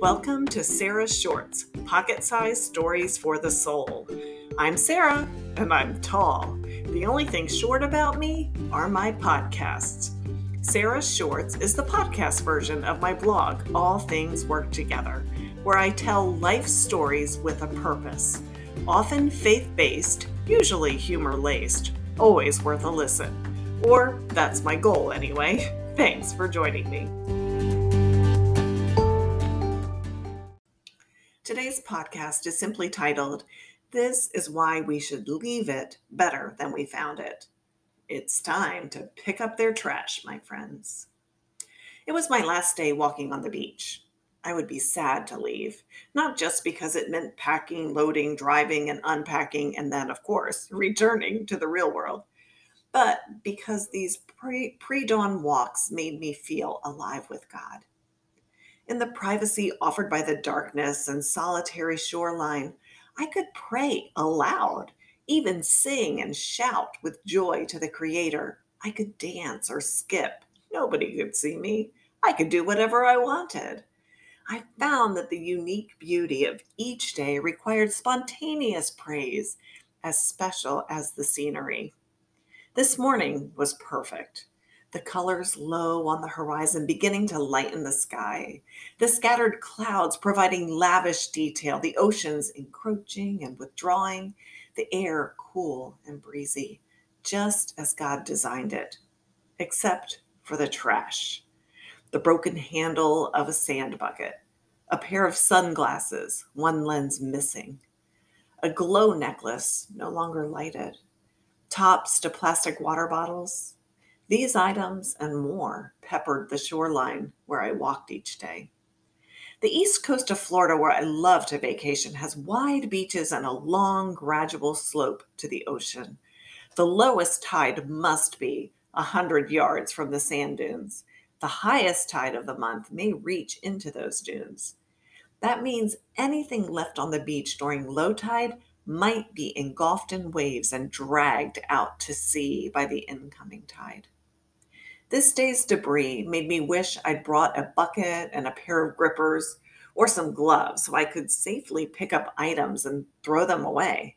Welcome to Sara Shorts, pocket sized stories for the soul. I'm Sara, and I'm tall. The only thing short about me are my podcasts. Sara Shorts is the podcast version of my blog, All Things Work Together, where I tell life stories with a purpose. Often faith based, usually humor laced, always worth a listen. Or that's my goal anyway. Thanks for joining me. Podcast is simply titled, This is Why We Should Leave It Better Than We Found It. It's time to pick up their trash, my friends. It was my last day walking on the beach. I would be sad to leave, not just because it meant packing, loading, driving, and unpacking, and then, of course, returning to the real world, but because these pre dawn walks made me feel alive with God. In the privacy offered by the darkness and solitary shoreline, I could pray aloud, even sing and shout with joy to the Creator. I could dance or skip. Nobody could see me. I could do whatever I wanted. I found that the unique beauty of each day required spontaneous praise, as special as the scenery. This morning was perfect the colors low on the horizon beginning to lighten the sky, the scattered clouds providing lavish detail, the oceans encroaching and withdrawing, the air cool and breezy, just as God designed it, except for the trash, the broken handle of a sand bucket, a pair of sunglasses, one lens missing, a glow necklace no longer lighted, tops to plastic water bottles, these items and more peppered the shoreline where I walked each day. The east coast of Florida, where I love to vacation, has wide beaches and a long, gradual slope to the ocean. The lowest tide must be a 100 yards from the sand dunes. The highest tide of the month may reach into those dunes. That means anything left on the beach during low tide might be engulfed in waves and dragged out to sea by the incoming tide. This day's debris made me wish I'd brought a bucket and a pair of grippers or some gloves so I could safely pick up items and throw them away.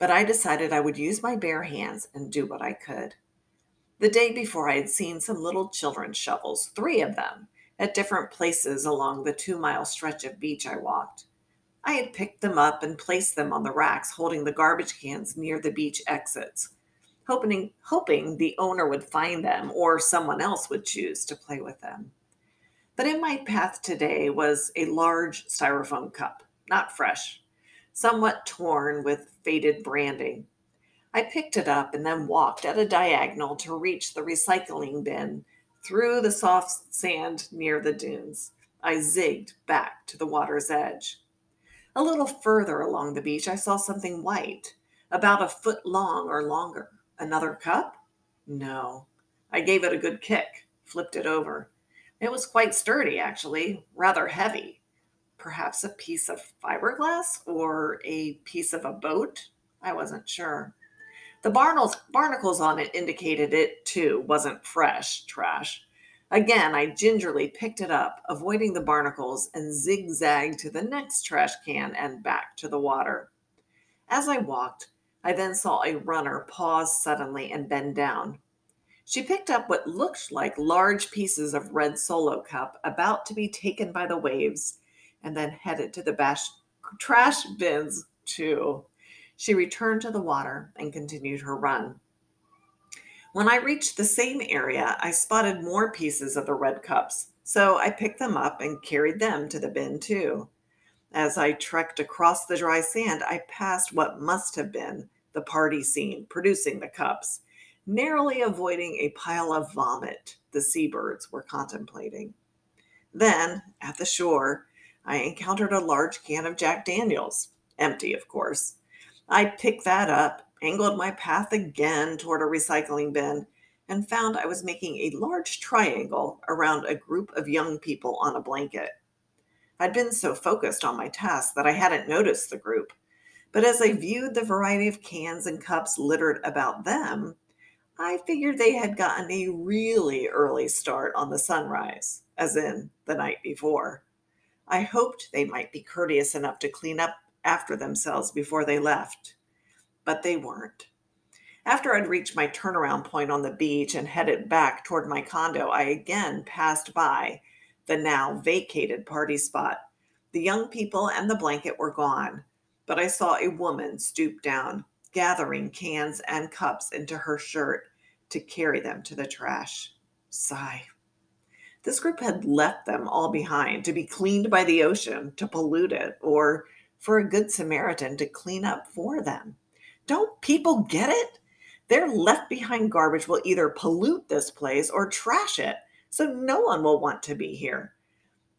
But I decided I would use my bare hands and do what I could. The day before, I had seen some little children's shovels, three of them, at different places along the two mile stretch of beach I walked. I had picked them up and placed them on the racks holding the garbage cans near the beach exits hoping hoping the owner would find them or someone else would choose to play with them. But in my path today was a large styrofoam cup, not fresh, somewhat torn with faded branding. I picked it up and then walked at a diagonal to reach the recycling bin through the soft sand near the dunes. I zigged back to the water's edge. A little further along the beach, I saw something white, about a foot long or longer. Another cup? No. I gave it a good kick, flipped it over. It was quite sturdy, actually, rather heavy. Perhaps a piece of fiberglass or a piece of a boat? I wasn't sure. The barnacles, on it indicated it, too, wasn't fresh trash. Again, I gingerly picked it up, avoiding the barnacles, and zigzagged to the next trash can and back to the water. As I walked, I then saw a runner pause suddenly and bend down. She picked up what looked like large pieces of red solo cup about to be taken by the waves and then headed to the bash- trash bins too. She returned to the water and continued her run. When I reached the same area, I spotted more pieces of the red cups, so I picked them up and carried them to the bin too. As I trekked across the dry sand, I passed what must have been the party scene, producing the cups, narrowly avoiding a pile of vomit the seabirds were contemplating. Then, at the shore, I encountered a large can of Jack Daniels, empty, of course. I picked that up, angled my path again toward a recycling bin, and found I was making a large triangle around a group of young people on a blanket. I'd been so focused on my task that I hadn't noticed the group but as I viewed the variety of cans and cups littered about them, I figured they had gotten a really early start on the sunrise, as in the night before. I hoped they might be courteous enough to clean up after themselves before they left, but they weren't. After I'd reached my turnaround point on the beach and headed back toward my condo, I again passed by the now vacated party spot. The young people and the blanket were gone, but I saw a woman stoop down, gathering cans and cups into her shirt to carry them to the trash. Sigh. This group had left them all behind to be cleaned by the ocean, to pollute it, or for a good Samaritan to clean up for them. Don't people get it? Their left behind garbage will either pollute this place or trash it, so no one will want to be here.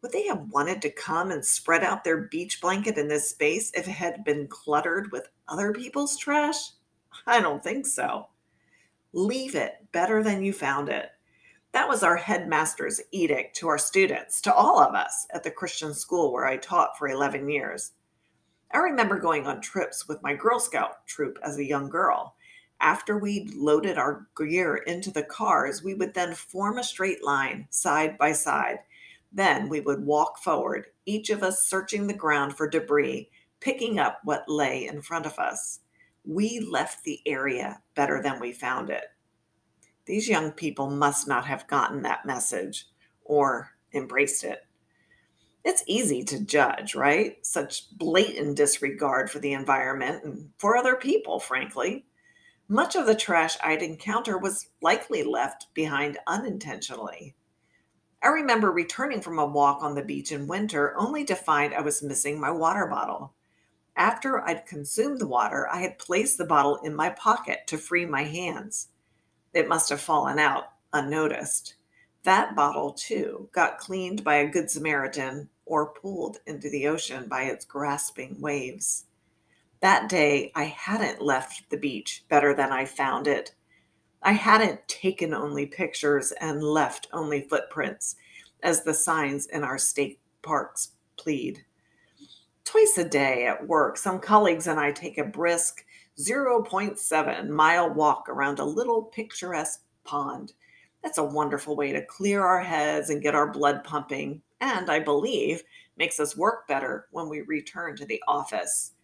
Would they have wanted to come and spread out their beach blanket in this space if it had been cluttered with other people's trash? I don't think so. Leave it better than you found it. That was our headmaster's edict to our students, to all of us at the Christian school where I taught for 11 years. I remember going on trips with my Girl Scout troop as a young girl. After we'd loaded our gear into the cars, we would then form a straight line side by side. Then we would walk forward, each of us searching the ground for debris, picking up what lay in front of us. We left the area better than we found it. These young people must not have gotten that message or embraced it. It's easy to judge, right? Such blatant disregard for the environment and for other people, frankly. Much of the trash I'd encounter was likely left behind unintentionally. I remember returning from a walk on the beach in winter only to find I was missing my water bottle. After I'd consumed the water, I had placed the bottle in my pocket to free my hands. It must have fallen out unnoticed. That bottle, too, got cleaned by a good Samaritan or pulled into the ocean by its grasping waves. That day, I hadn't left the beach better than I found it. I hadn't taken only pictures and left only footprints, as the signs in our state parks plead. Twice a day at work, some colleagues and I take a brisk 0.7 mile walk around a little picturesque pond. That's a wonderful way to clear our heads and get our blood pumping, and I believe makes us work better when we return to the office.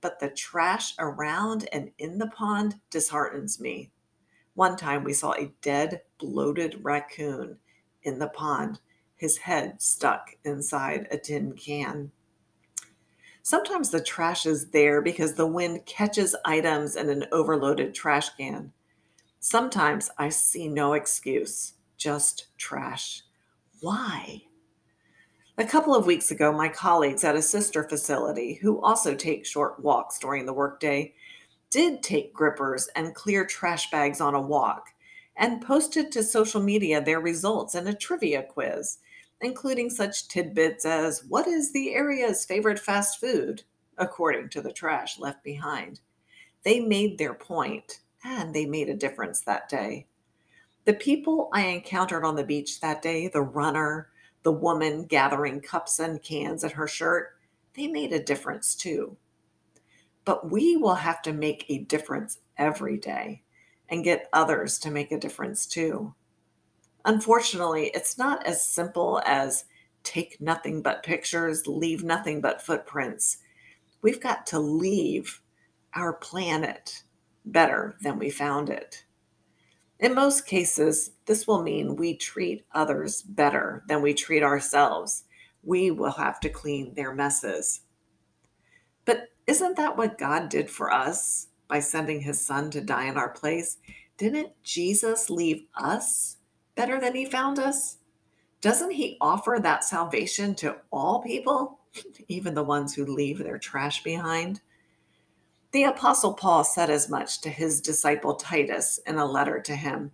But the trash around and in the pond disheartens me. One time we saw a dead, bloated raccoon in the pond, his head stuck inside a tin can. Sometimes the trash is there because the wind catches items in an overloaded trash can. Sometimes I see no excuse, just trash. Why? A couple of weeks ago, my colleagues at a sister facility, who also take short walks during the workday, did take grippers and clear trash bags on a walk and posted to social media their results in a trivia quiz including such tidbits as what is the area's favorite fast food, according to the trash left behind. They made their point, and they made a difference that day. The people I encountered on the beach that day, the runner, the woman gathering cups and cans in her shirt, they made a difference too. But we will have to make a difference every day and get others to make a difference too. Unfortunately, it's not as simple as take nothing but pictures, leave nothing but footprints. We've got to leave our planet better than we found it. In most cases, this will mean we treat others better than we treat ourselves. We will have to clean their messes. Isn't that what God did for us by sending his son to die in our place? Didn't Jesus leave us better than he found us? Doesn't he offer that salvation to all people, even the ones who leave their trash behind? The Apostle Paul said as much to his disciple Titus in a letter to him.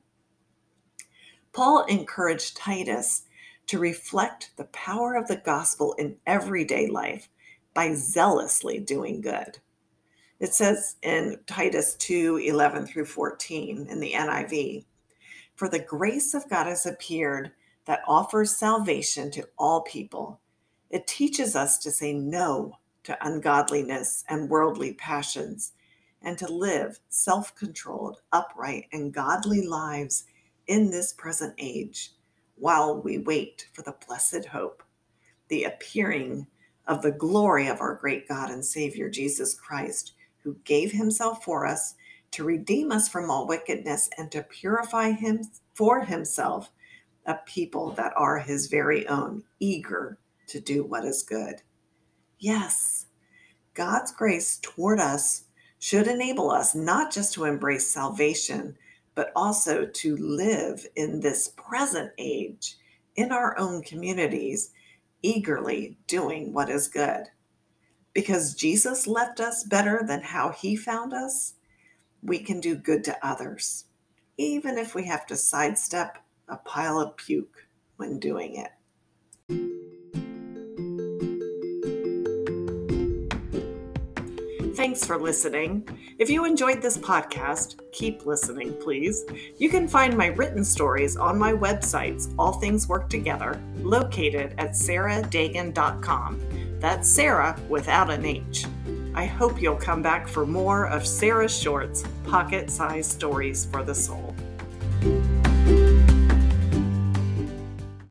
Paul encouraged Titus to reflect the power of the gospel in everyday life by zealously doing good. It says in Titus 2 11 through 14 in the NIV for the grace of God has appeared that offers salvation to all people. It teaches us to say no to ungodliness and worldly passions and to live self controlled, upright, and godly lives in this present age while we wait for the blessed hope, the appearing of the glory of our great God and Savior Jesus Christ, who gave himself for us to redeem us from all wickedness and to purify him for himself a people that are his very own, eager to do what is good. Yes, God's grace toward us should enable us not just to embrace salvation, but also to live in this present age in our own communities, eagerly doing what is good. Because Jesus left us better than how he found us, we can do good to others, even if we have to sidestep a pile of puke when doing it. Thanks for listening. If you enjoyed this podcast, keep listening, please. You can find my written stories on my websites, All Things Work Together, located at saradagen.com. That's Sara without an H. I hope you'll come back for more of Sara Short's pocket sized stories for the soul.